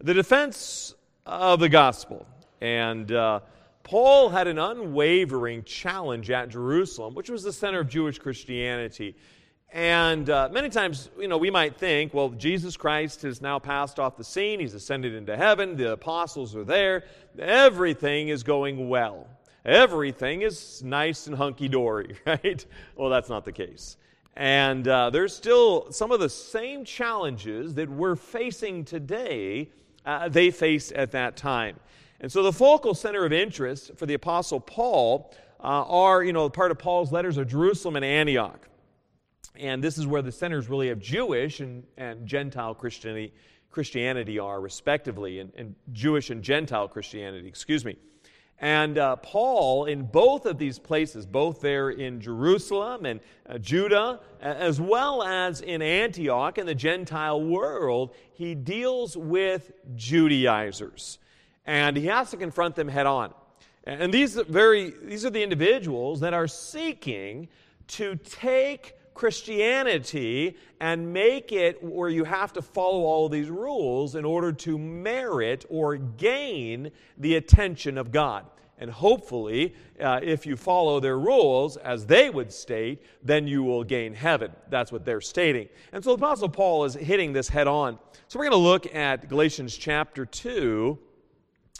the defense of the gospel. And uh, Paul had an unwavering challenge at Jerusalem, which was the center of Jewish Christianity. And uh, many times, you know, we might think, well, Jesus Christ has now passed off the scene. He's ascended into heaven. The apostles are there. Everything is going well. Everything is nice and hunky dory, right? Well, that's not the case. And uh, there's still some of the same challenges that we're facing today, uh, they faced at that time. And so the focal center of interest for the Apostle Paul uh, are, you know, part of Paul's letters are Jerusalem and Antioch. And this is where the centers really of Jewish and, and Gentile Christianity, Christianity are, respectively, and, and Jewish and Gentile Christianity, excuse me. And uh, Paul, in both of these places, both there in Jerusalem and uh, Judah, as well as in Antioch in the Gentile world, he deals with Judaizers and he has to confront them head on. And these, very, these are the individuals that are seeking to take Christianity and make it where you have to follow all these rules in order to merit or gain the attention of God. And hopefully, uh, if you follow their rules, as they would state, then you will gain heaven. That's what they're stating. And so the Apostle Paul is hitting this head on. So we're going to look at Galatians chapter 2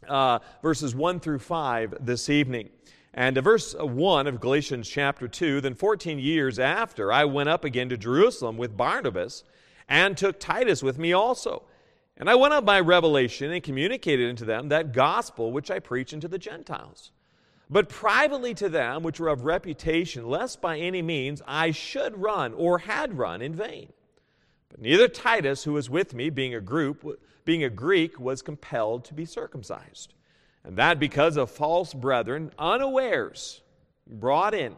uh, verses 1 through 5 this evening. And verse uh, 1 of Galatians chapter 2 Then 14 years after, I went up again to Jerusalem with Barnabas and took Titus with me also. And I went up by revelation and communicated unto them that gospel which I preach unto the Gentiles. But privately to them which were of reputation, lest by any means I should run or had run in vain. But neither Titus, who was with me, being a group, being a Greek, was compelled to be circumcised. And that because of false brethren, unawares, brought in,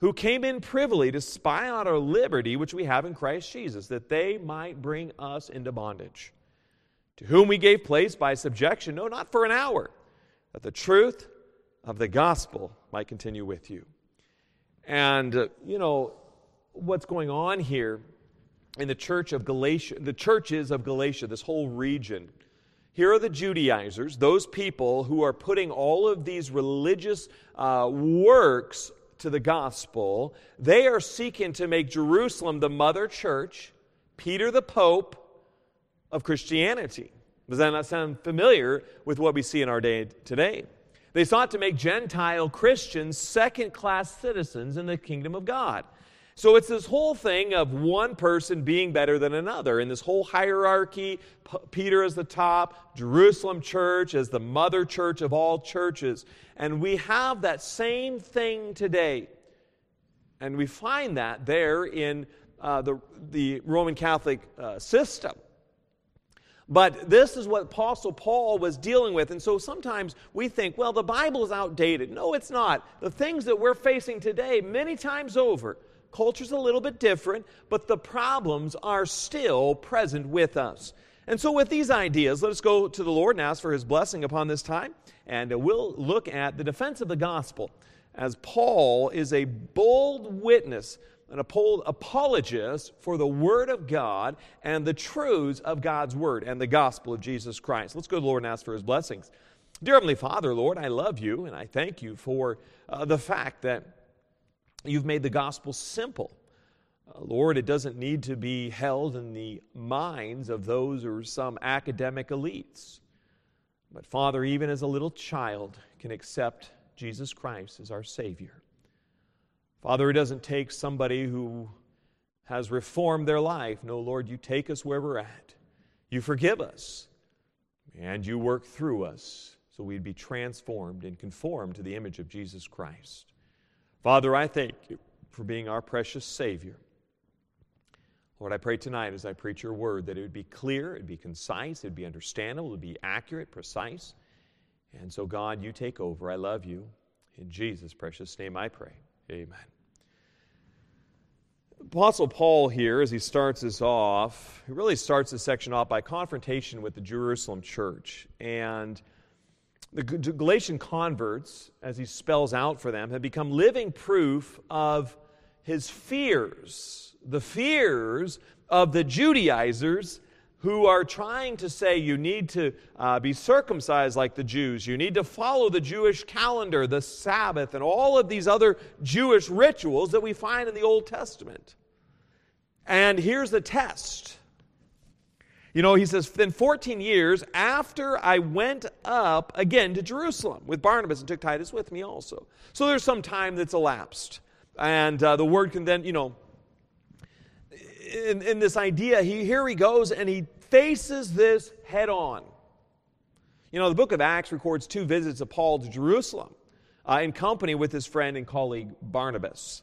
who came in privily to spy out our liberty which we have in Christ Jesus, that they might bring us into bondage. To whom we gave place by subjection, no, not for an hour, that the truth of the gospel might continue with you. And, uh, you know, what's going on here in the church of Galatia, the churches of Galatia, this whole region. Here are the Judaizers, those people who are putting all of these religious uh, works to the gospel. They are seeking to make Jerusalem the mother church, Peter the Pope of Christianity. Does that not sound familiar with what we see in our day today? They sought to make Gentile Christians second class citizens in the kingdom of God. So it's this whole thing of one person being better than another, and this whole hierarchy P- Peter is the top, Jerusalem church is the mother church of all churches. And we have that same thing today. And we find that there in uh, the, the Roman Catholic uh, system. But this is what Apostle Paul was dealing with. And so sometimes we think, well, the Bible is outdated. No, it's not. The things that we're facing today, many times over, Culture's a little bit different, but the problems are still present with us. And so, with these ideas, let us go to the Lord and ask for his blessing upon this time. And we'll look at the defense of the gospel as Paul is a bold witness, an apologist for the Word of God and the truths of God's Word and the gospel of Jesus Christ. Let's go to the Lord and ask for his blessings. Dear Heavenly Father, Lord, I love you and I thank you for uh, the fact that You've made the gospel simple. Uh, Lord, it doesn't need to be held in the minds of those who are some academic elites. But Father, even as a little child can accept Jesus Christ as our Savior. Father, it doesn't take somebody who has reformed their life. No, Lord, you take us where we're at. You forgive us, and you work through us so we'd be transformed and conformed to the image of Jesus Christ. Father, I thank you for being our precious Savior. Lord, I pray tonight as I preach your word that it would be clear, it would be concise, it would be understandable, it would be accurate, precise. And so, God, you take over. I love you. In Jesus' precious name I pray. Amen. Apostle Paul here, as he starts this off, he really starts this section off by confrontation with the Jerusalem church. And the Galatian converts, as he spells out for them, have become living proof of his fears, the fears of the Judaizers who are trying to say you need to uh, be circumcised like the Jews, you need to follow the Jewish calendar, the Sabbath, and all of these other Jewish rituals that we find in the Old Testament. And here's the test. You know, he says, then 14 years after I went up again to Jerusalem with Barnabas and took Titus with me also. So there's some time that's elapsed. And uh, the word can then, you know, in, in this idea, he, here he goes and he faces this head on. You know, the book of Acts records two visits of Paul to Jerusalem uh, in company with his friend and colleague Barnabas.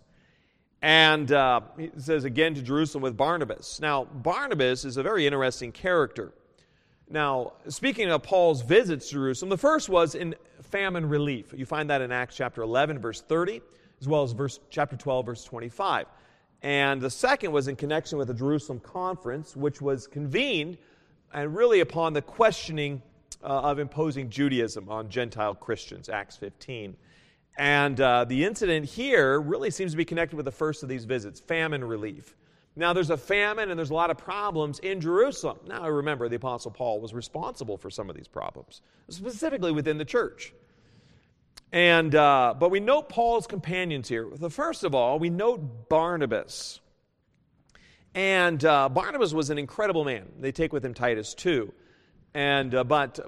And uh, he says again to Jerusalem with Barnabas. Now, Barnabas is a very interesting character. Now, speaking of Paul's visits to Jerusalem, the first was in famine relief. You find that in Acts chapter 11, verse 30, as well as verse, chapter 12, verse 25. And the second was in connection with the Jerusalem conference, which was convened and really upon the questioning uh, of imposing Judaism on Gentile Christians, Acts 15. And uh, the incident here really seems to be connected with the first of these visits famine relief. Now, there's a famine and there's a lot of problems in Jerusalem. Now, remember, the Apostle Paul was responsible for some of these problems, specifically within the church. And, uh, but we note Paul's companions here. The first of all, we note Barnabas. And uh, Barnabas was an incredible man. They take with him Titus too. And, uh, but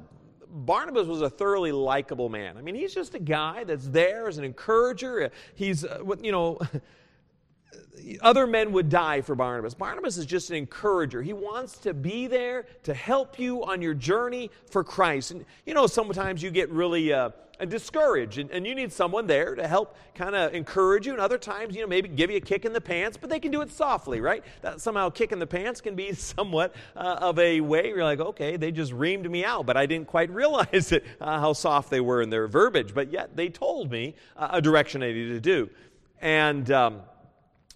Barnabas was a thoroughly likable man. I mean, he's just a guy that's there as an encourager. He's, uh, you know, other men would die for Barnabas. Barnabas is just an encourager. He wants to be there to help you on your journey for Christ. And you know, sometimes you get really uh, discouraged, and, and, you need someone there to help kind of encourage you. And other times, you know, maybe give you a kick in the pants, but they can do it softly, right? That somehow kick in the pants can be somewhat uh, of a way you're like, okay, they just reamed me out, but I didn't quite realize it, uh, how soft they were in their verbiage. But yet they told me uh, a direction I needed to do. And um,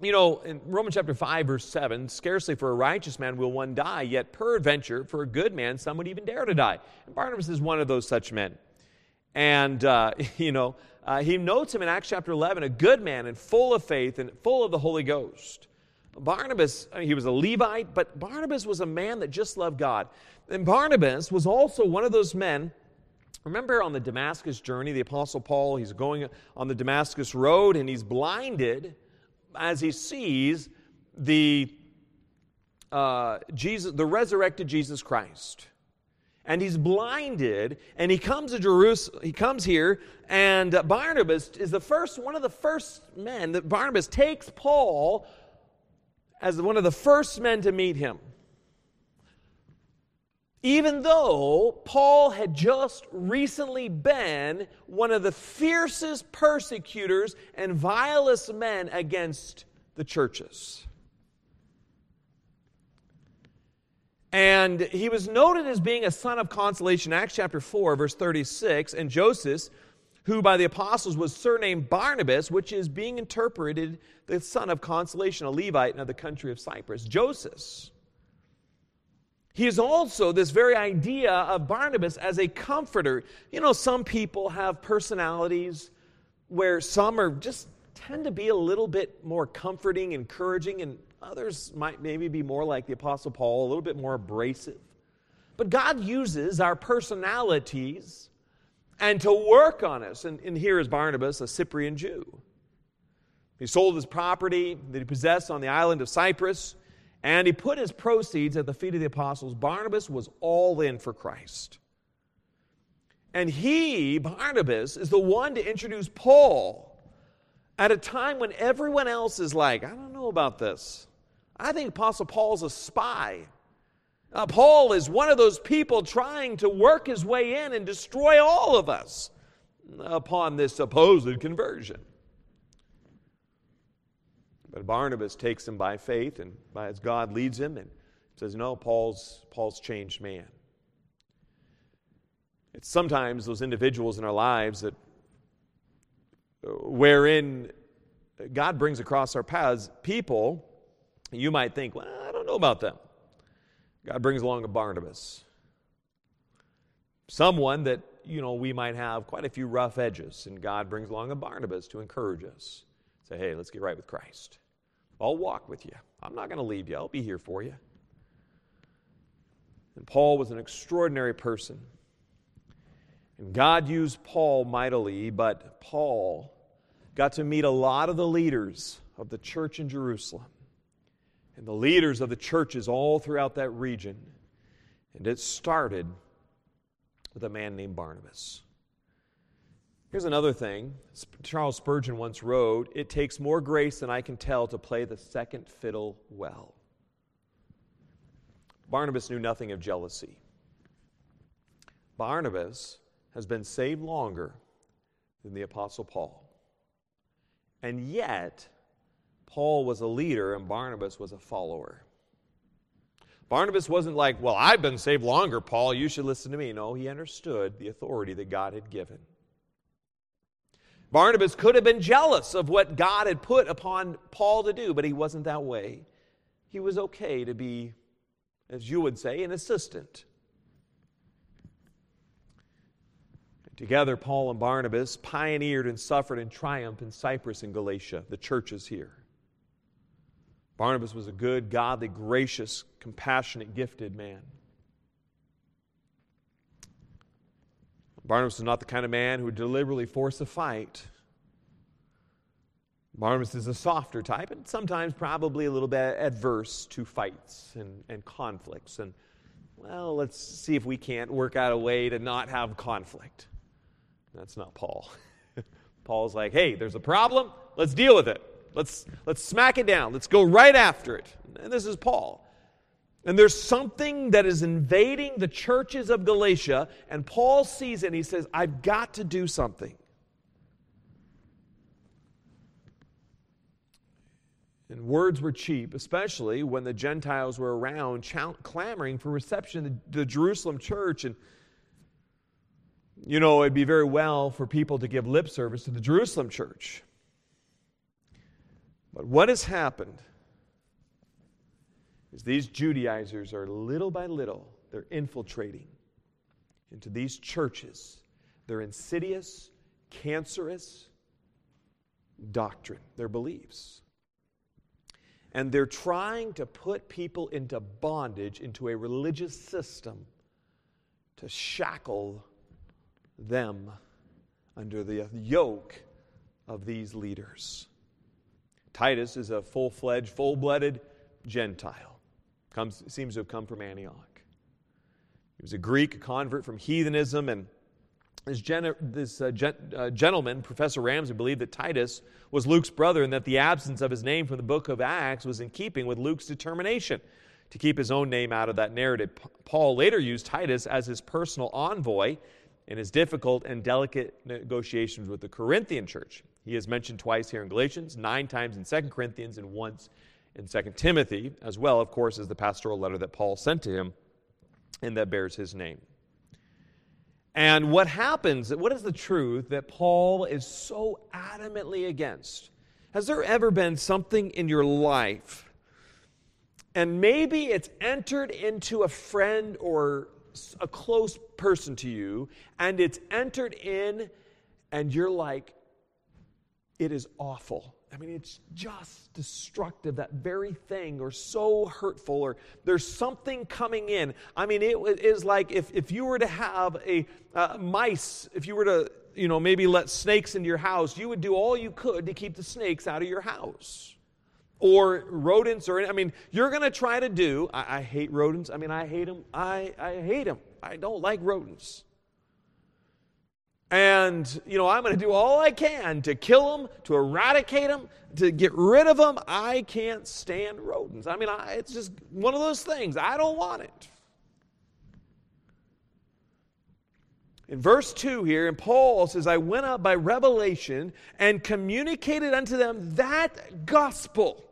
you know, in Romans chapter 5, verse 7, scarcely for a righteous man will one die, yet peradventure for a good man some would even dare to die. And Barnabas is one of those such men. And, uh, you know, uh, he notes him in Acts chapter 11, a good man and full of faith and full of the Holy Ghost. Barnabas, I mean, he was a Levite, but Barnabas was a man that just loved God. And Barnabas was also one of those men. Remember on the Damascus journey, the Apostle Paul, he's going on the Damascus road and he's blinded as he sees the, uh, Jesus, the resurrected Jesus Christ. And he's blinded, and he comes to Jerusalem. He comes here, and Barnabas is the first, one of the first men that Barnabas takes Paul as one of the first men to meet him. Even though Paul had just recently been one of the fiercest persecutors and vilest men against the churches. And he was noted as being a son of consolation, Acts chapter 4, verse 36. And Joseph, who by the apostles was surnamed Barnabas, which is being interpreted the son of consolation, a Levite of the country of Cyprus. Joseph he is also this very idea of Barnabas as a comforter. You know, some people have personalities where some are just tend to be a little bit more comforting, encouraging, and others might maybe be more like the Apostle Paul, a little bit more abrasive. But God uses our personalities and to work on us. And, and here is Barnabas, a Cyprian Jew. He sold his property that he possessed on the island of Cyprus and he put his proceeds at the feet of the apostles. Barnabas was all in for Christ. And he, Barnabas, is the one to introduce Paul at a time when everyone else is like, I don't know about this. I think Apostle Paul's a spy. Uh, Paul is one of those people trying to work his way in and destroy all of us upon this supposed conversion. But Barnabas takes him by faith and by as God leads him and says, No, Paul's, Paul's changed man. It's sometimes those individuals in our lives that wherein God brings across our paths people you might think, well, I don't know about them. God brings along a Barnabas. Someone that, you know, we might have quite a few rough edges, and God brings along a Barnabas to encourage us. Say, hey, let's get right with Christ. I'll walk with you. I'm not going to leave you. I'll be here for you. And Paul was an extraordinary person. And God used Paul mightily, but Paul got to meet a lot of the leaders of the church in Jerusalem and the leaders of the churches all throughout that region. And it started with a man named Barnabas. Here's another thing Charles Spurgeon once wrote It takes more grace than I can tell to play the second fiddle well. Barnabas knew nothing of jealousy. Barnabas has been saved longer than the Apostle Paul. And yet, Paul was a leader and Barnabas was a follower. Barnabas wasn't like, Well, I've been saved longer, Paul, you should listen to me. No, he understood the authority that God had given. Barnabas could have been jealous of what God had put upon Paul to do, but he wasn't that way. He was okay to be, as you would say, an assistant. Together, Paul and Barnabas pioneered and suffered and triumphed in Cyprus and Galatia, the churches here. Barnabas was a good, godly, gracious, compassionate, gifted man. Barnabas is not the kind of man who would deliberately force a fight. Barnabas is a softer type and sometimes probably a little bit adverse to fights and, and conflicts. And, well, let's see if we can't work out a way to not have conflict. That's not Paul. Paul's like, hey, there's a problem. Let's deal with it. Let's, let's smack it down. Let's go right after it. And this is Paul. And there's something that is invading the churches of Galatia, and Paul sees it and he says, I've got to do something. And words were cheap, especially when the Gentiles were around clamoring for reception in the, the Jerusalem church. And, you know, it'd be very well for people to give lip service to the Jerusalem church. But what has happened is these Judaizers are little by little, they're infiltrating into these churches. Their insidious, cancerous doctrine, their beliefs. And they're trying to put people into bondage, into a religious system to shackle them under the yoke of these leaders. Titus is a full fledged, full blooded Gentile. Comes, seems to have come from Antioch. He was a Greek, convert from heathenism, and this, gen- this uh, gen- uh, gentleman, Professor Ramsay, believed that Titus was Luke's brother and that the absence of his name from the book of Acts was in keeping with Luke's determination to keep his own name out of that narrative. P- Paul later used Titus as his personal envoy in his difficult and delicate negotiations with the Corinthian church. He is mentioned twice here in Galatians, nine times in 2 Corinthians, and once in 2 Timothy, as well, of course, as the pastoral letter that Paul sent to him and that bears his name. And what happens, what is the truth that Paul is so adamantly against? Has there ever been something in your life, and maybe it's entered into a friend or a close person to you, and it's entered in, and you're like, it is awful. I mean, it's just destructive, that very thing, or so hurtful, or there's something coming in. I mean, it is like if, if you were to have a uh, mice, if you were to, you know, maybe let snakes into your house, you would do all you could to keep the snakes out of your house. Or rodents, or, I mean, you're going to try to do, I, I hate rodents. I mean, I hate them. I, I hate them. I don't like rodents. And, you know, I'm going to do all I can to kill them, to eradicate them, to get rid of them. I can't stand rodents. I mean, I, it's just one of those things. I don't want it. In verse 2 here, and Paul says, I went up by revelation and communicated unto them that gospel.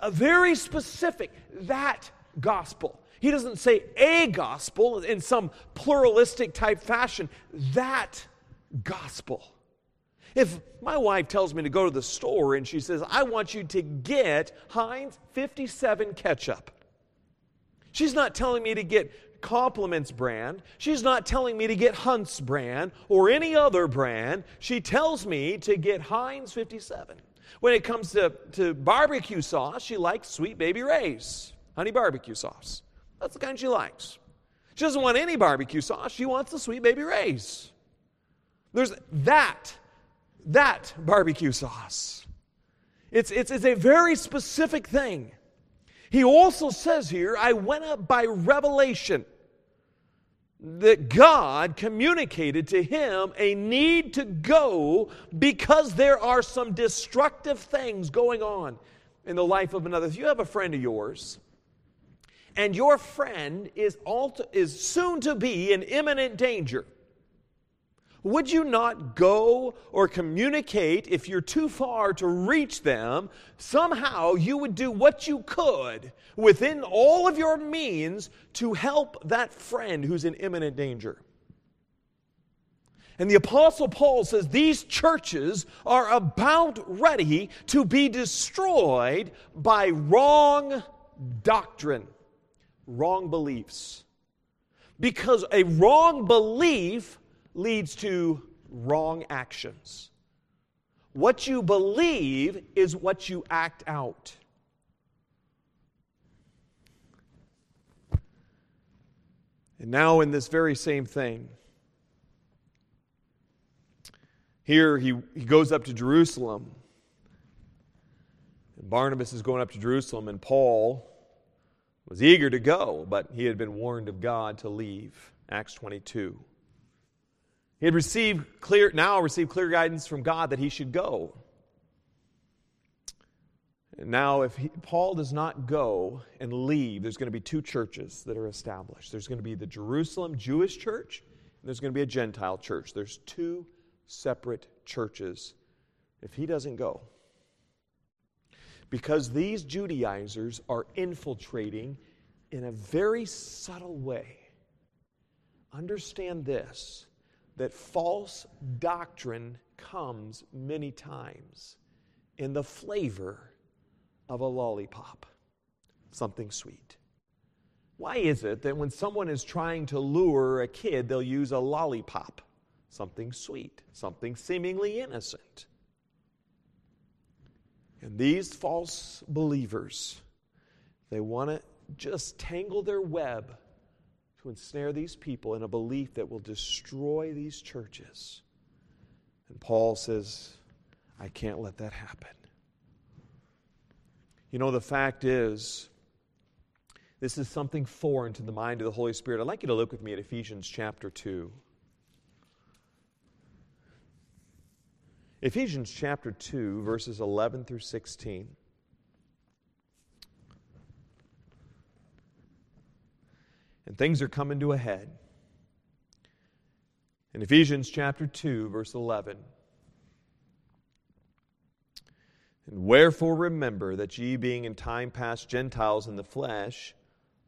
A very specific, that gospel. He doesn't say a gospel in some pluralistic type fashion. That gospel. If my wife tells me to go to the store and she says, I want you to get Heinz 57 ketchup, she's not telling me to get Compliments brand. She's not telling me to get Hunt's brand or any other brand. She tells me to get Heinz 57. When it comes to, to barbecue sauce, she likes Sweet Baby Ray's honey barbecue sauce. That's the kind she likes. She doesn't want any barbecue sauce. She wants the sweet baby Ray's. There's that, that barbecue sauce. It's, it's, it's a very specific thing. He also says here, I went up by revelation that God communicated to him a need to go because there are some destructive things going on in the life of another. If you have a friend of yours, and your friend is, also, is soon to be in imminent danger, would you not go or communicate if you're too far to reach them? Somehow you would do what you could within all of your means to help that friend who's in imminent danger. And the Apostle Paul says these churches are about ready to be destroyed by wrong doctrine, wrong beliefs. Because a wrong belief leads to wrong actions. What you believe is what you act out. And now, in this very same thing, here he, he goes up to Jerusalem. And Barnabas is going up to Jerusalem, and Paul was eager to go, but he had been warned of God to leave. Acts 22. He had received clear, now received clear guidance from God that he should go. Now, if he, Paul does not go and leave, there's going to be two churches that are established. There's going to be the Jerusalem Jewish church, and there's going to be a Gentile church. There's two separate churches if he doesn't go. Because these Judaizers are infiltrating in a very subtle way. Understand this that false doctrine comes many times in the flavor of a lollipop, something sweet. Why is it that when someone is trying to lure a kid, they'll use a lollipop, something sweet, something seemingly innocent? And these false believers, they want to just tangle their web to ensnare these people in a belief that will destroy these churches. And Paul says, I can't let that happen. You know, the fact is, this is something foreign to the mind of the Holy Spirit. I'd like you to look with me at Ephesians chapter 2. Ephesians chapter 2, verses 11 through 16. and things are coming to a head. In Ephesians chapter 2, verse 11. And wherefore remember that ye, being in time past Gentiles in the flesh,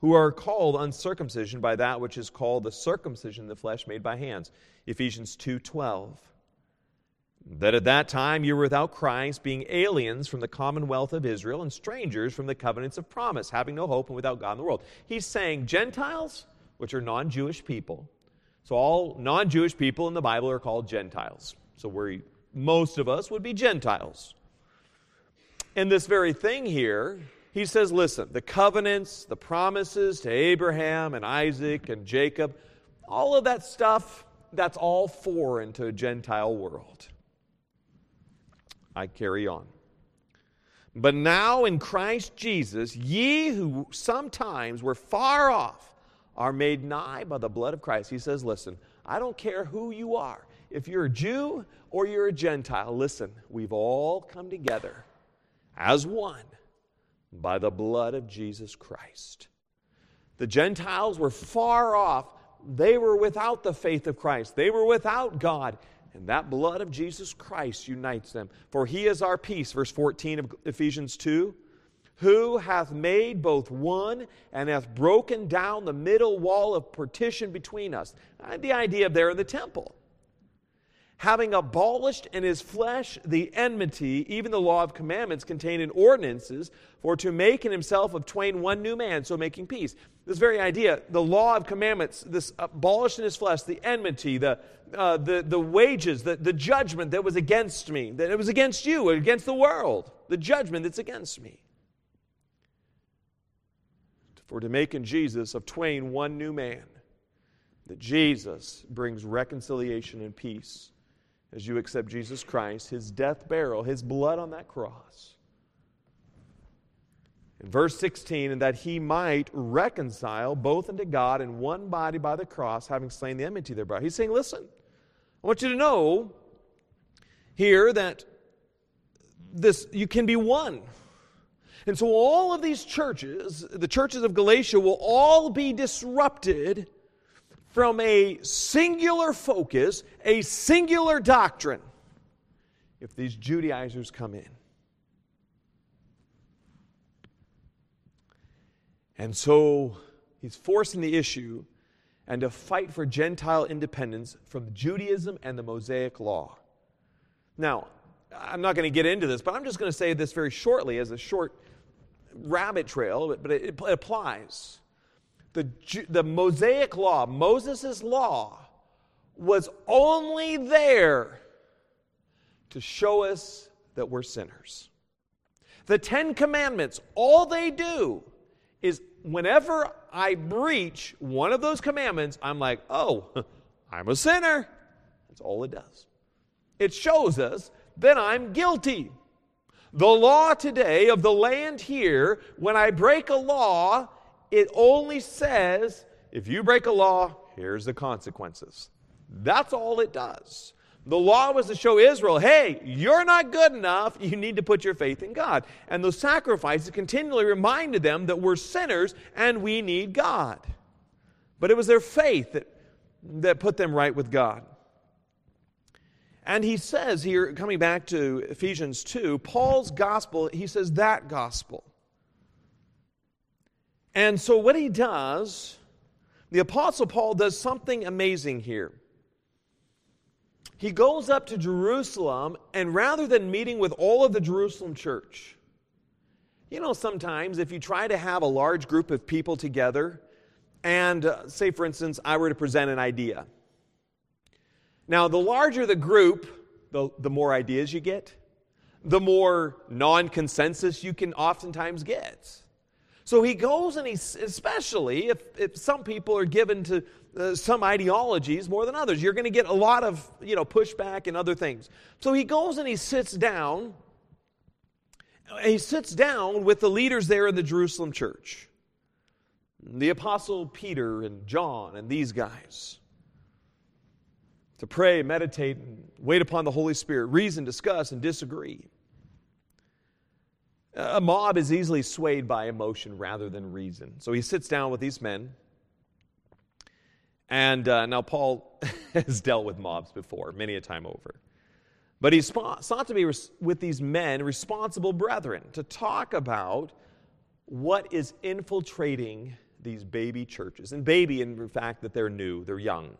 who are called uncircumcision by that which is called the circumcision of the flesh made by hands. Ephesians 2:12 that at that time you were without Christ, being aliens from the commonwealth of Israel and strangers from the covenants of promise, having no hope and without God in the world. He's saying Gentiles, which are non Jewish people. So all non Jewish people in the Bible are called Gentiles. So we most of us would be Gentiles. In this very thing here, he says, listen, the covenants, the promises to Abraham and Isaac and Jacob, all of that stuff, that's all foreign to a Gentile world. I carry on. But now in Christ Jesus, ye who sometimes were far off are made nigh by the blood of Christ. He says, Listen, I don't care who you are. If you're a Jew or you're a Gentile, listen, we've all come together as one by the blood of Jesus Christ. The Gentiles were far off. They were without the faith of Christ. They were without God. And that blood of Jesus Christ unites them. For he is our peace, verse 14 of Ephesians 2, who hath made both one and hath broken down the middle wall of partition between us. The idea there in the temple having abolished in his flesh the enmity, even the law of commandments contained in ordinances, for to make in himself of twain one new man, so making peace. This very idea, the law of commandments, this abolished in his flesh, the enmity, the, uh, the, the wages, the, the judgment that was against me, that it was against you, against the world, the judgment that's against me. for to make in Jesus of twain one new man, that Jesus brings reconciliation and peace as you accept Jesus Christ, his death, burial, his blood on that cross. In verse 16, and that he might reconcile both unto God in one body by the cross, having slain the enmity thereby. He's saying, listen, I want you to know here that this you can be one. And so all of these churches, the churches of Galatia, will all be disrupted from a singular focus, a singular doctrine, if these Judaizers come in. And so he's forcing the issue and to fight for Gentile independence from Judaism and the Mosaic Law. Now, I'm not going to get into this, but I'm just going to say this very shortly as a short rabbit trail, but it, it applies. The, the Mosaic Law, Moses' law, was only there to show us that we're sinners. The Ten Commandments, all they do is whenever I breach one of those commandments, I'm like, oh, I'm a sinner. That's all it does. It shows us that I'm guilty. The law today of the land here, when I break a law, it only says, if you break a law, here's the consequences. That's all it does. The law was to show Israel, hey, you're not good enough. You need to put your faith in God. And those sacrifices continually reminded them that we're sinners and we need God. But it was their faith that, that put them right with God. And he says here, coming back to Ephesians 2, Paul's gospel, he says that gospel. And so what he does, the Apostle Paul does something amazing here. He goes up to Jerusalem, and rather than meeting with all of the Jerusalem church, you know, sometimes if you try to have a large group of people together, and uh, say, for instance, I were to present an idea. Now, the larger the group, the, the more ideas you get, the more non consensus you can oftentimes get. So he goes and he, especially if, if some people are given to uh, some ideologies more than others, you're going to get a lot of, you know, pushback and other things. So he goes and he sits down. He sits down with the leaders there in the Jerusalem church. The apostle Peter and John and these guys to pray, meditate, and wait upon the Holy Spirit, reason, discuss, and disagree. A mob is easily swayed by emotion rather than reason. So he sits down with these men. And uh, now Paul has dealt with mobs before, many a time over. But he sought to be res- with these men, responsible brethren, to talk about what is infiltrating these baby churches. And baby, in fact that they're new, they're young.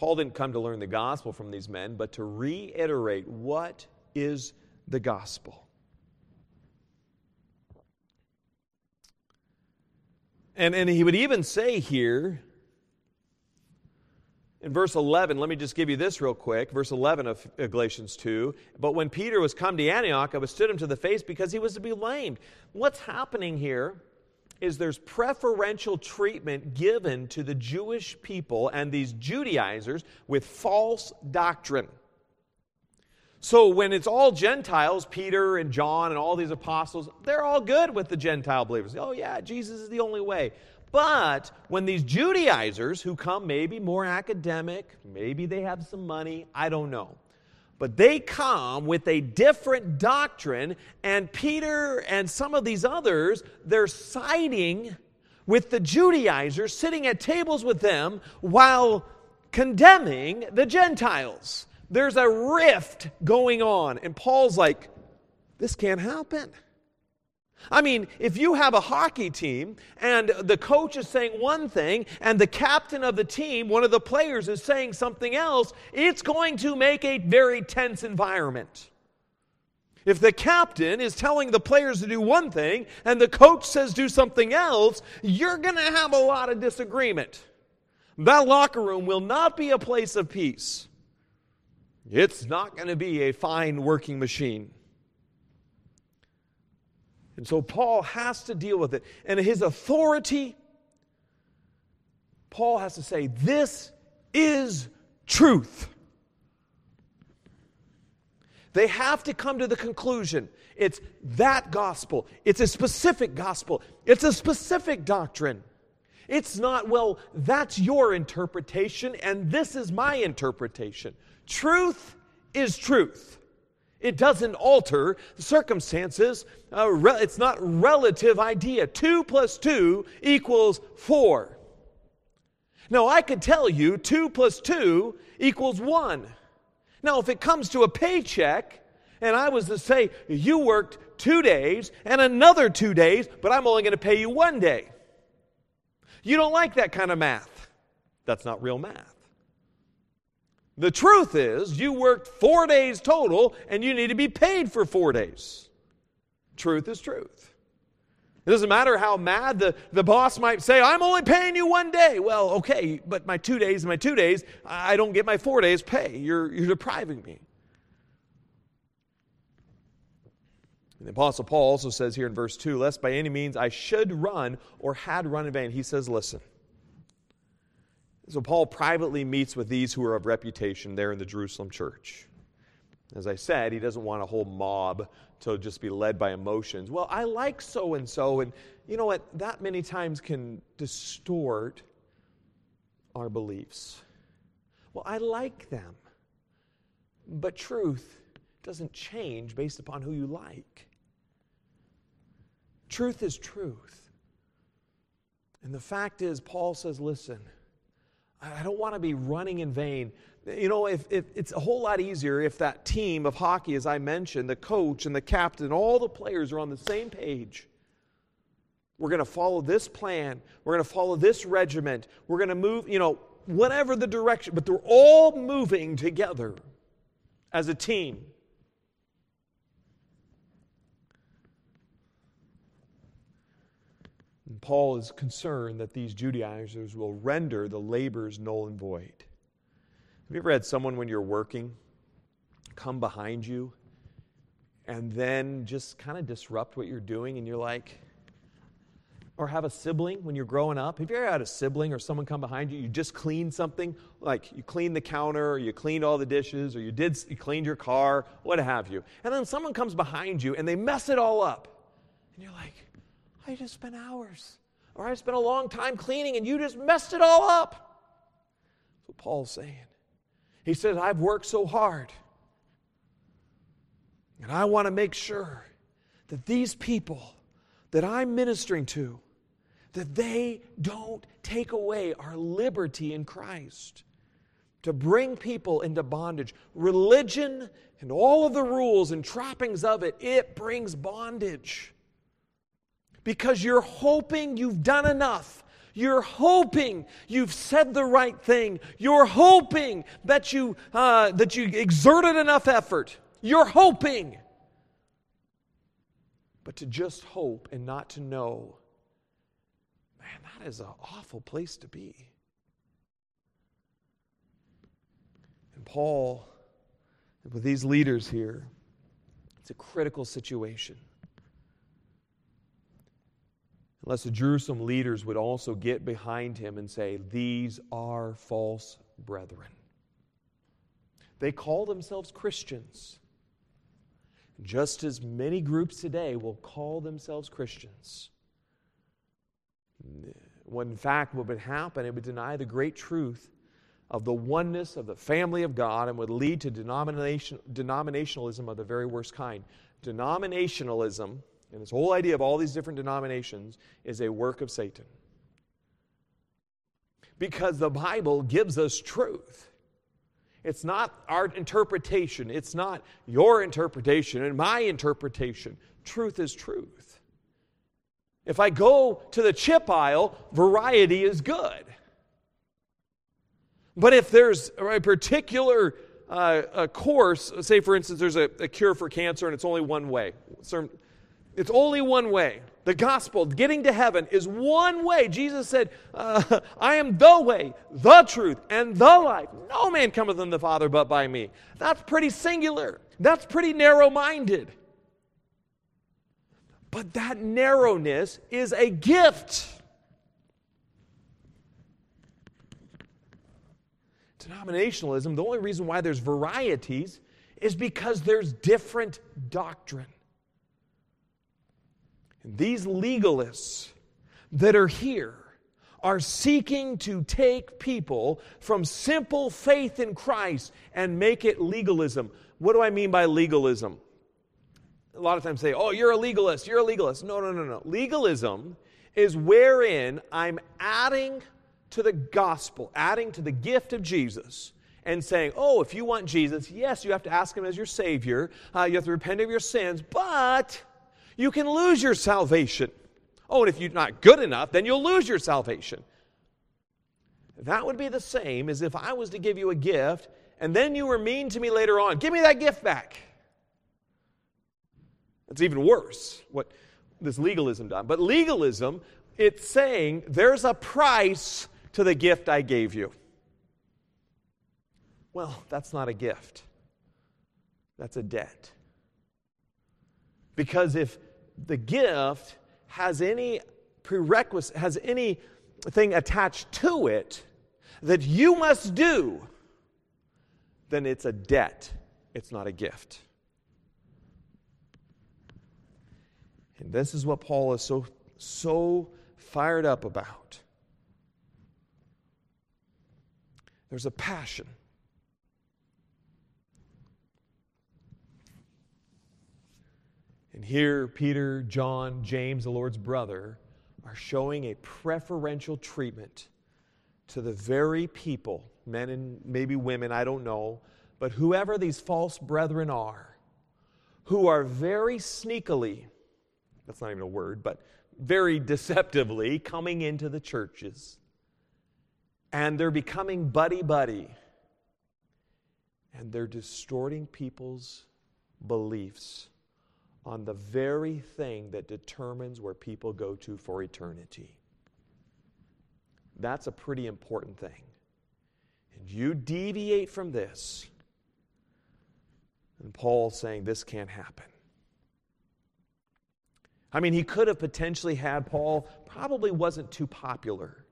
Paul didn't come to learn the gospel from these men, but to reiterate what is the gospel. And, and he would even say here in verse 11, let me just give you this real quick. Verse 11 of Galatians 2. But when Peter was come to Antioch, I withstood him to the face because he was to be blamed. What's happening here is there's preferential treatment given to the Jewish people and these Judaizers with false doctrine. So when it's all Gentiles, Peter and John and all these apostles, they're all good with the Gentile believers. Oh, yeah, Jesus is the only way. But when these Judaizers who come maybe more academic, maybe they have some money, I don't know. But they come with a different doctrine, and Peter and some of these others, they're siding with the Judaizers, sitting at tables with them while condemning the Gentiles. There's a rift going on, and Paul's like, this can't happen. I mean, if you have a hockey team and the coach is saying one thing and the captain of the team, one of the players, is saying something else, it's going to make a very tense environment. If the captain is telling the players to do one thing and the coach says do something else, you're going to have a lot of disagreement. That locker room will not be a place of peace. It's not going to be a fine working machine. And so Paul has to deal with it. And his authority, Paul has to say, This is truth. They have to come to the conclusion it's that gospel. It's a specific gospel. It's a specific doctrine. It's not, well, that's your interpretation and this is my interpretation. Truth is truth. It doesn't alter the circumstances. Uh, it's not relative idea. Two plus two equals four. Now, I could tell you two plus two equals one. Now, if it comes to a paycheck, and I was to say, you worked two days and another two days, but I'm only going to pay you one day. You don't like that kind of math. That's not real math. The truth is, you worked four days total and you need to be paid for four days. Truth is truth. It doesn't matter how mad the, the boss might say, I'm only paying you one day. Well, okay, but my two days, my two days, I don't get my four days pay. You're, you're depriving me. And the Apostle Paul also says here in verse 2 Lest by any means I should run or had run in vain. He says, Listen. So Paul privately meets with these who are of reputation there in the Jerusalem church. As I said, he doesn't want a whole mob to just be led by emotions. Well, I like so and so, and you know what? That many times can distort our beliefs. Well, I like them, but truth doesn't change based upon who you like. Truth is truth. And the fact is, Paul says, listen, I don't want to be running in vain. You know, if, if, it's a whole lot easier if that team of hockey, as I mentioned, the coach and the captain, all the players are on the same page. We're going to follow this plan. We're going to follow this regiment. We're going to move, you know, whatever the direction, but they're all moving together as a team. And Paul is concerned that these Judaizers will render the labors null and void. Have you ever had someone when you're working come behind you and then just kind of disrupt what you're doing and you're like, or have a sibling when you're growing up. Have you ever had a sibling or someone come behind you? You just cleaned something, like you cleaned the counter, or you cleaned all the dishes, or you did you cleaned your car, what have you. And then someone comes behind you and they mess it all up, and you're like, I just spent hours, or I spent a long time cleaning and you just messed it all up. That's what Paul's saying. He says, I've worked so hard. And I want to make sure that these people that I'm ministering to, that they don't take away our liberty in Christ to bring people into bondage. Religion and all of the rules and trappings of it, it brings bondage because you're hoping you've done enough. You're hoping you've said the right thing. You're hoping that you, uh, that you exerted enough effort. You're hoping. But to just hope and not to know, man, that is an awful place to be. And Paul, with these leaders here, it's a critical situation unless the Jerusalem leaders would also get behind him and say, These are false brethren. They call themselves Christians. Just as many groups today will call themselves Christians. When in fact, what would happen, it would deny the great truth of the oneness of the family of God and would lead to denomination, denominationalism of the very worst kind. Denominationalism and this whole idea of all these different denominations is a work of Satan. Because the Bible gives us truth. It's not our interpretation, it's not your interpretation and my interpretation. Truth is truth. If I go to the chip aisle, variety is good. But if there's a particular uh, a course, say for instance, there's a, a, cure for cancer and it's only one way. Certain, it's only one way. The gospel, getting to heaven, is one way. Jesus said, uh, I am the way, the truth, and the life. No man cometh unto the Father but by me. That's pretty singular. That's pretty narrow minded. But that narrowness is a gift. Denominationalism, the only reason why there's varieties is because there's different doctrine. These legalists that are here are seeking to take people from simple faith in Christ and make it legalism. What do I mean by legalism? A lot of times say, oh, you're a legalist, you're a legalist. No, no, no, no. Legalism is wherein I'm adding to the gospel, adding to the gift of Jesus, and saying, oh, if you want Jesus, yes, you have to ask him as your Savior, uh, you have to repent of your sins, but you can lose your salvation. Oh, and if you're not good enough, then you'll lose your salvation. That would be the same as if I was to give you a gift and then you were mean to me later on. Give me that gift back. It's even worse what this legalism done. But legalism, it's saying there's a price to the gift I gave you. Well, that's not a gift. That's a debt. Because if the gift has any prerequisite, has anything attached to it that you must do, then it's a debt. It's not a gift. And this is what Paul is so, so fired up about. There's a passion. And here, Peter, John, James, the Lord's brother, are showing a preferential treatment to the very people, men and maybe women, I don't know, but whoever these false brethren are, who are very sneakily, that's not even a word, but very deceptively coming into the churches. And they're becoming buddy buddy. And they're distorting people's beliefs on the very thing that determines where people go to for eternity. That's a pretty important thing. And you deviate from this, and Paul's saying this can't happen. I mean, he could have potentially had Paul, probably wasn't too popular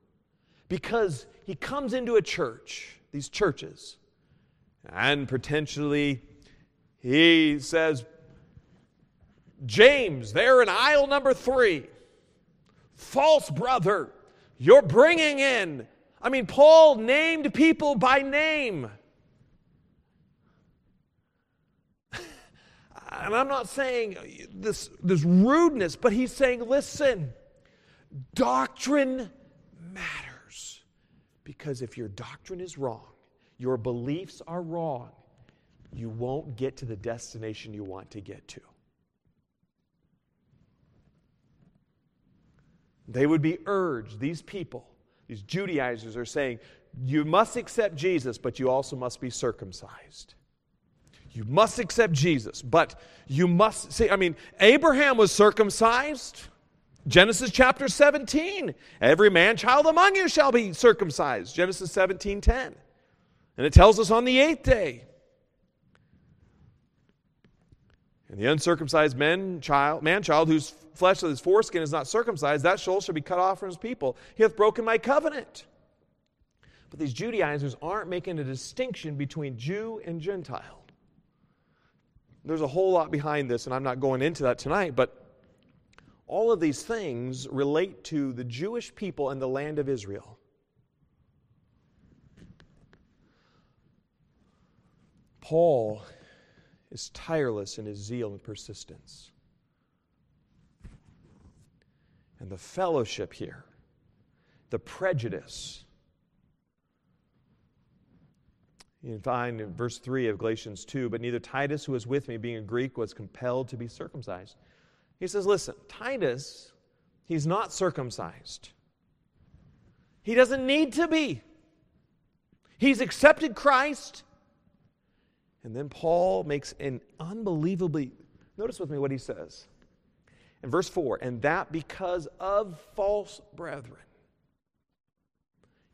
because he comes into a church, these churches, and potentially he says, James, there in aisle number three, false brother, you're bringing in. I mean, Paul named people by name. and I'm not saying this, this rudeness, but he's saying, listen, doctrine matters. Because if your doctrine is wrong, your beliefs are wrong, you won't get to the destination you want to get to. They would be urged, these people, these Judaizers are saying, you must accept Jesus, but you also must be circumcised. You must accept Jesus, but you must see. I mean, Abraham was circumcised. Genesis chapter 17. Every man child among you shall be circumcised. Genesis 17 10. And it tells us on the eighth day. And the uncircumcised man child, man child whose flesh of his foreskin is not circumcised, that soul shall be cut off from his people. He hath broken my covenant. But these Judaizers aren't making a distinction between Jew and Gentile. There's a whole lot behind this, and I'm not going into that tonight, but all of these things relate to the Jewish people and the land of Israel. Paul is tireless in his zeal and persistence. And the fellowship here, the prejudice. You find in verse 3 of Galatians 2 but neither Titus, who was with me, being a Greek, was compelled to be circumcised. He says, Listen, Titus, he's not circumcised. He doesn't need to be. He's accepted Christ. And then Paul makes an unbelievably, notice with me what he says. In verse 4, and that because of false brethren.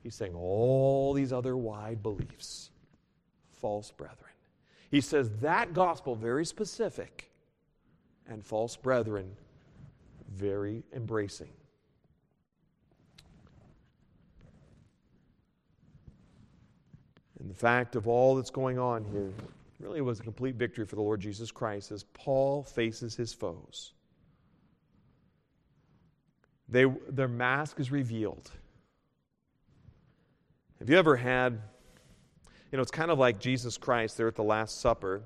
He's saying all these other wide beliefs, false brethren. He says that gospel, very specific, and false brethren very embracing. And the fact of all that's going on here really was a complete victory for the Lord Jesus Christ as Paul faces his foes. They, their mask is revealed. Have you ever had, you know, it's kind of like Jesus Christ there at the Last Supper.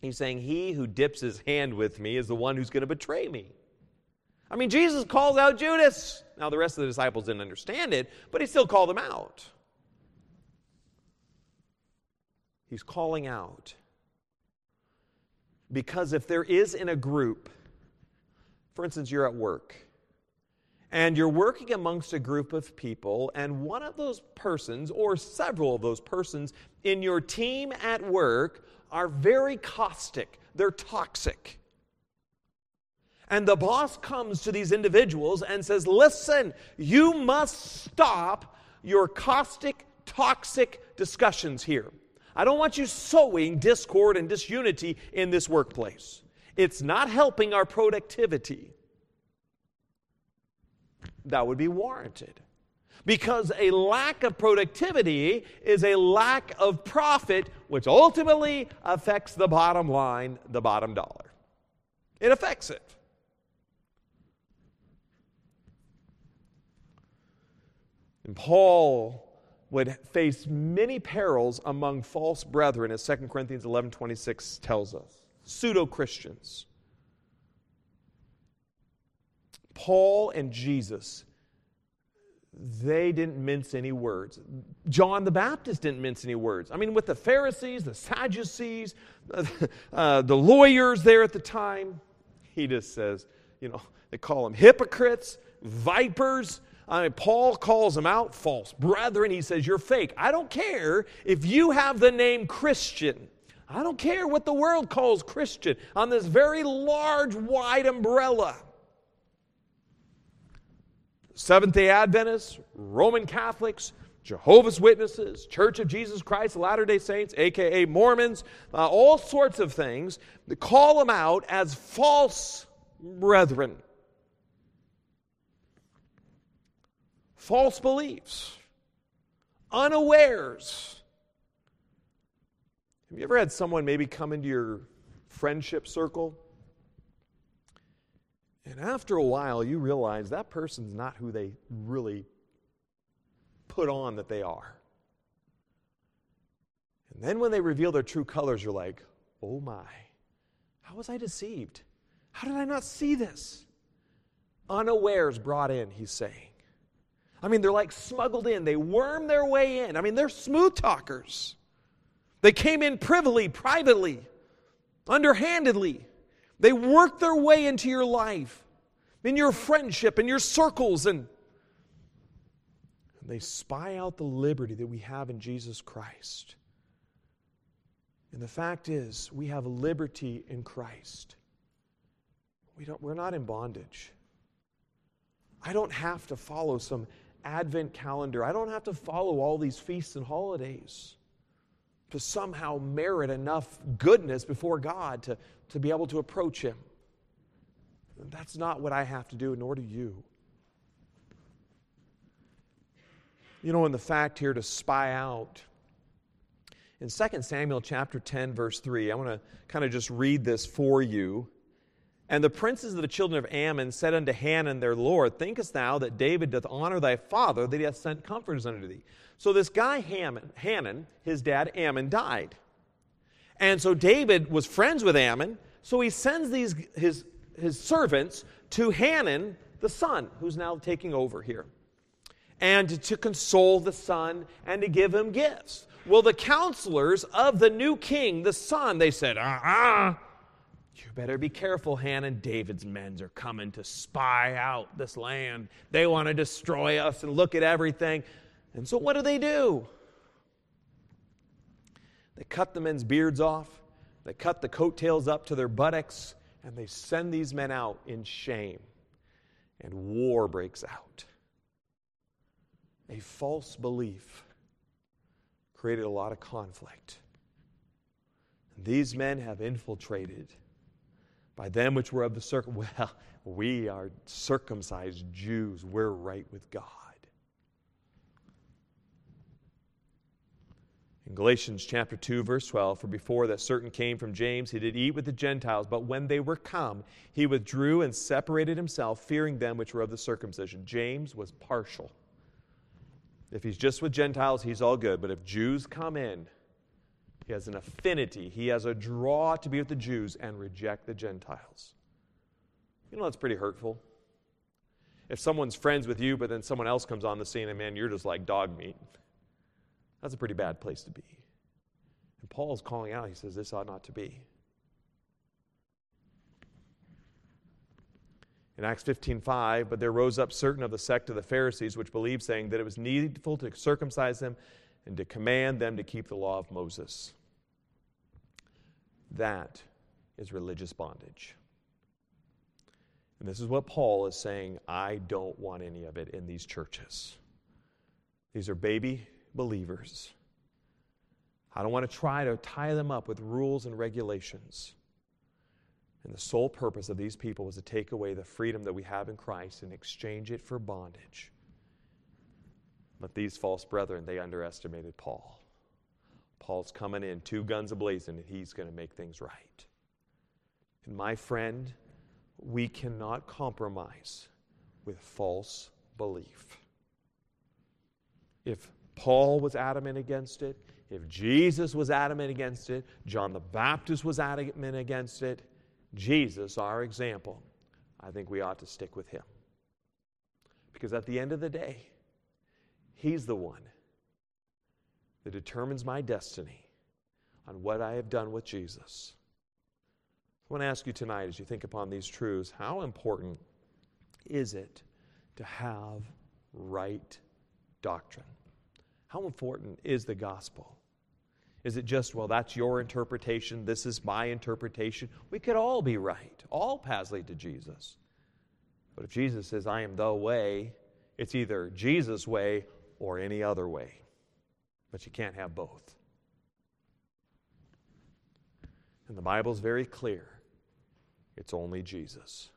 He's saying, He who dips his hand with me is the one who's going to betray me. I mean, Jesus calls out Judas. Now, the rest of the disciples didn't understand it, but he still called them out. He's calling out. Because if there is in a group, for instance, you're at work, and you're working amongst a group of people, and one of those persons, or several of those persons in your team at work, are very caustic, they're toxic. And the boss comes to these individuals and says, Listen, you must stop your caustic, toxic discussions here. I don't want you sowing discord and disunity in this workplace. It's not helping our productivity that would be warranted. Because a lack of productivity is a lack of profit, which ultimately affects the bottom line, the bottom dollar. It affects it. And Paul would face many perils among false brethren, as 2 Corinthians 11 26 tells us. Pseudo Christians. Paul and Jesus, they didn't mince any words. John the Baptist didn't mince any words. I mean, with the Pharisees, the Sadducees, uh, the lawyers there at the time, he just says, you know, they call them hypocrites, vipers. I mean, Paul calls them out false brethren. He says, You're fake. I don't care if you have the name Christian. I don't care what the world calls Christian on this very large, wide umbrella. Seventh day Adventists, Roman Catholics, Jehovah's Witnesses, Church of Jesus Christ, Latter day Saints, aka Mormons, uh, all sorts of things, call them out as false brethren. False beliefs, unawares. Have you ever had someone maybe come into your friendship circle and after a while, you realize that person's not who they really put on that they are. And then when they reveal their true colors, you're like, oh my, how was I deceived? How did I not see this? Unawares brought in, he's saying. I mean, they're like smuggled in. They worm their way in. I mean, they're smooth talkers. They came in privily, privately, underhandedly. They work their way into your life, in your friendship, in your circles, and they spy out the liberty that we have in Jesus Christ. And the fact is, we have liberty in Christ. We don't, we're not in bondage. I don't have to follow some Advent calendar. I don't have to follow all these feasts and holidays to somehow merit enough goodness before God to, to be able to approach Him. That's not what I have to do, nor do you. You know, in the fact here to spy out, in 2 Samuel chapter 10, verse 3, I want to kind of just read this for you. And the princes of the children of Ammon said unto Hanan their Lord, Thinkest thou that David doth honor thy father, that he hath sent comforters unto thee? So this guy Haman, Hanun, his dad Ammon, died. And so David was friends with Ammon, so he sends these, his, his servants to Hanan, the son, who's now taking over here, and to console the son and to give him gifts. Well, the counselors of the new king, the son, they said, uh uh-uh, uh you better be careful, Hanun. David's men are coming to spy out this land. They want to destroy us and look at everything. And so, what do they do? They cut the men's beards off, they cut the coattails up to their buttocks, and they send these men out in shame. And war breaks out. A false belief created a lot of conflict. And these men have infiltrated by them which were of the circum. Well, we are circumcised Jews. We're right with God. In Galatians chapter 2, verse 12, for before that certain came from James, he did eat with the Gentiles, but when they were come, he withdrew and separated himself, fearing them which were of the circumcision. James was partial. If he's just with Gentiles, he's all good. But if Jews come in, he has an affinity, he has a draw to be with the Jews and reject the Gentiles. You know, that's pretty hurtful. If someone's friends with you, but then someone else comes on the scene and man, you're just like dog meat, that's a pretty bad place to be. And Paul's calling out, he says, this ought not to be. In Acts 15:5, but there rose up certain of the sect of the Pharisees which believed, saying that it was needful to circumcise them and to command them to keep the law of Moses. That is religious bondage. And this is what Paul is saying I don't want any of it in these churches. These are baby believers. I don't want to try to tie them up with rules and regulations. And the sole purpose of these people was to take away the freedom that we have in Christ and exchange it for bondage. But these false brethren, they underestimated Paul. Paul's coming in, two guns ablazing, and he's going to make things right. And my friend, we cannot compromise with false belief. If Paul was adamant against it, if Jesus was adamant against it, John the Baptist was adamant against it, Jesus, our example, I think we ought to stick with him. Because at the end of the day, he's the one that determines my destiny on what I have done with Jesus. I want to ask you tonight, as you think upon these truths, how important is it to have right doctrine? How important is the gospel? Is it just, well, that's your interpretation, this is my interpretation? We could all be right. All paths lead to Jesus. But if Jesus says, I am the way, it's either Jesus' way or any other way. But you can't have both. And the Bible's very clear it's only Jesus.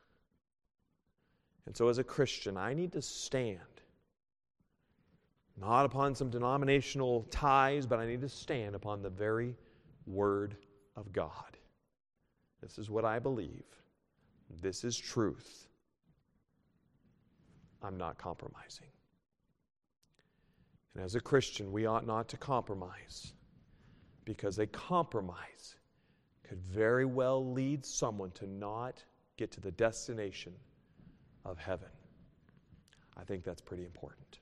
And so, as a Christian, I need to stand not upon some denominational ties, but I need to stand upon the very Word of God. This is what I believe. This is truth. I'm not compromising. And as a Christian, we ought not to compromise because a compromise could very well lead someone to not get to the destination of heaven. I think that's pretty important.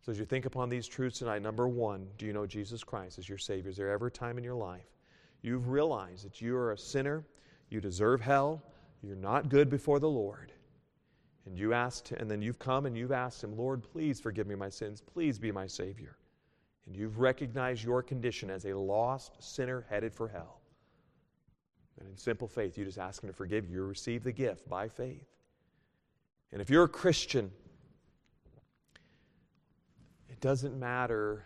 So, as you think upon these truths tonight, number one, do you know Jesus Christ as your Savior? Is there ever a time in your life you've realized that you are a sinner, you deserve hell, you're not good before the Lord? And you asked, and then you've come and you've asked Him, Lord, please forgive me my sins, please be my Savior. And you've recognized your condition as a lost sinner headed for hell. And in simple faith, you just ask Him to forgive you. You receive the gift by faith. And if you're a Christian, it doesn't matter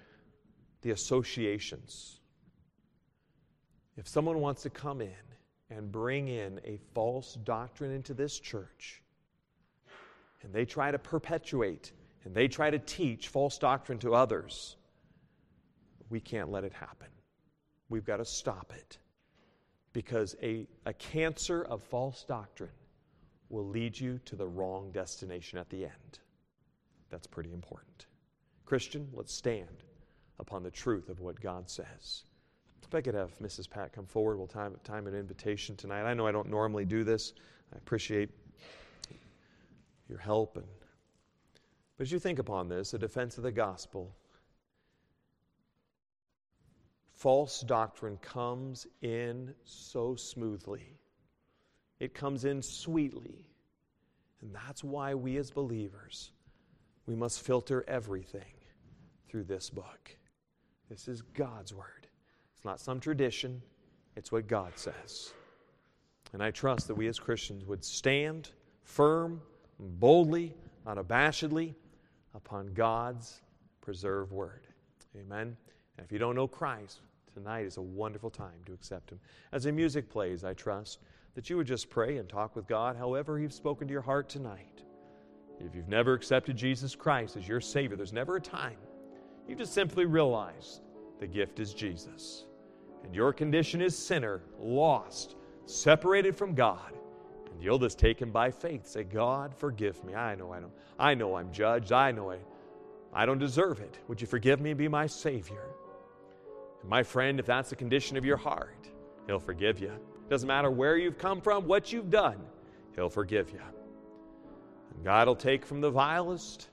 the associations. If someone wants to come in and bring in a false doctrine into this church, and they try to perpetuate and they try to teach false doctrine to others, we can't let it happen. We've got to stop it. Because a, a cancer of false doctrine will lead you to the wrong destination at the end. That's pretty important. Christian, let's stand upon the truth of what God says. If I could have Mrs. Pat come forward, we'll time, time an invitation tonight. I know I don't normally do this. I appreciate your help. And, but as you think upon this, a defense of the gospel, false doctrine comes in so smoothly. It comes in sweetly. And that's why we as believers, we must filter everything through this book. This is God's Word. It's not some tradition, it's what God says. And I trust that we as Christians would stand firm, boldly, unabashedly upon God's preserved Word. Amen. And if you don't know Christ, tonight is a wonderful time to accept Him. As the music plays, I trust that you would just pray and talk with God however He's spoken to your heart tonight. If you've never accepted Jesus Christ as your Savior, there's never a time. You just simply realize the gift is Jesus. And your condition is sinner, lost, separated from God. You'll just take Him by faith. Say, God, forgive me. I know I don't. I know I'm judged. I know I, I don't deserve it. Would you forgive me and be my Savior? And my friend, if that's the condition of your heart, He'll forgive you. Doesn't matter where you've come from, what you've done, He'll forgive you. And God will take from the vilest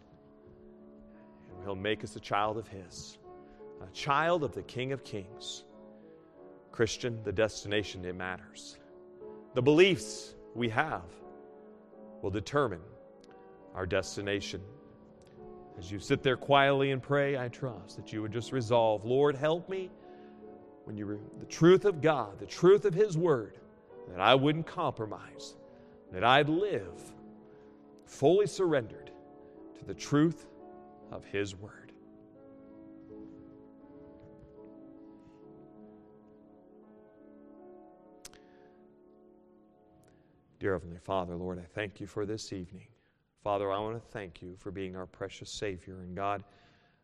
and He'll make us a child of His, a child of the King of Kings. Christian, the destination, it matters. The beliefs we have will determine our destination. As you sit there quietly and pray, I trust that you would just resolve, Lord, help me when you re- the truth of God, the truth of His Word, that I wouldn't compromise, that I'd live fully surrendered to the truth of His Word. Dear Heavenly Father, Lord, I thank you for this evening. Father, I want to thank you for being our precious Savior. And God,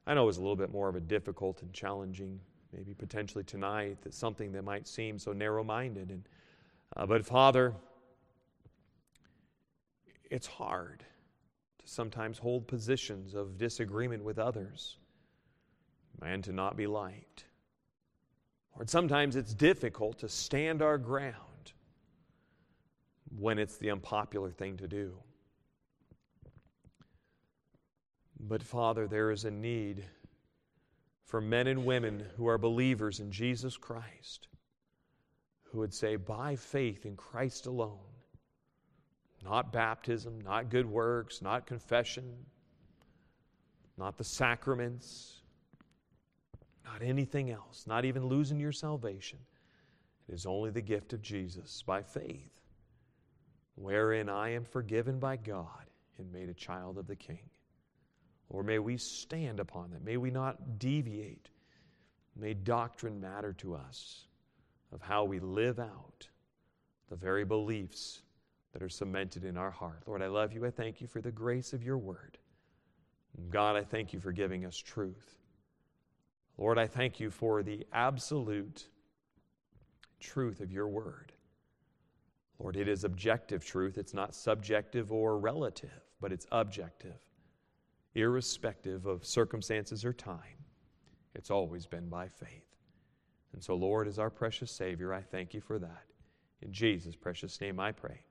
I know it was a little bit more of a difficult and challenging, maybe potentially tonight, that something that might seem so narrow minded. And, uh, but Father, it's hard to sometimes hold positions of disagreement with others and to not be liked. Lord, sometimes it's difficult to stand our ground when it's the unpopular thing to do. But, Father, there is a need for men and women who are believers in Jesus Christ who would say, by faith in Christ alone, not baptism, not good works, not confession, not the sacraments, not anything else, not even losing your salvation. It is only the gift of Jesus by faith, wherein I am forgiven by God and made a child of the King. Or may we stand upon that. May we not deviate. May doctrine matter to us of how we live out the very beliefs that are cemented in our heart. Lord, I love you. I thank you for the grace of your word. God, I thank you for giving us truth. Lord, I thank you for the absolute truth of your word. Lord, it is objective truth. It's not subjective or relative, but it's objective irrespective of circumstances or time. It's always been by faith. And so, Lord, as our precious Savior, I thank you for that. In Jesus' precious name I pray.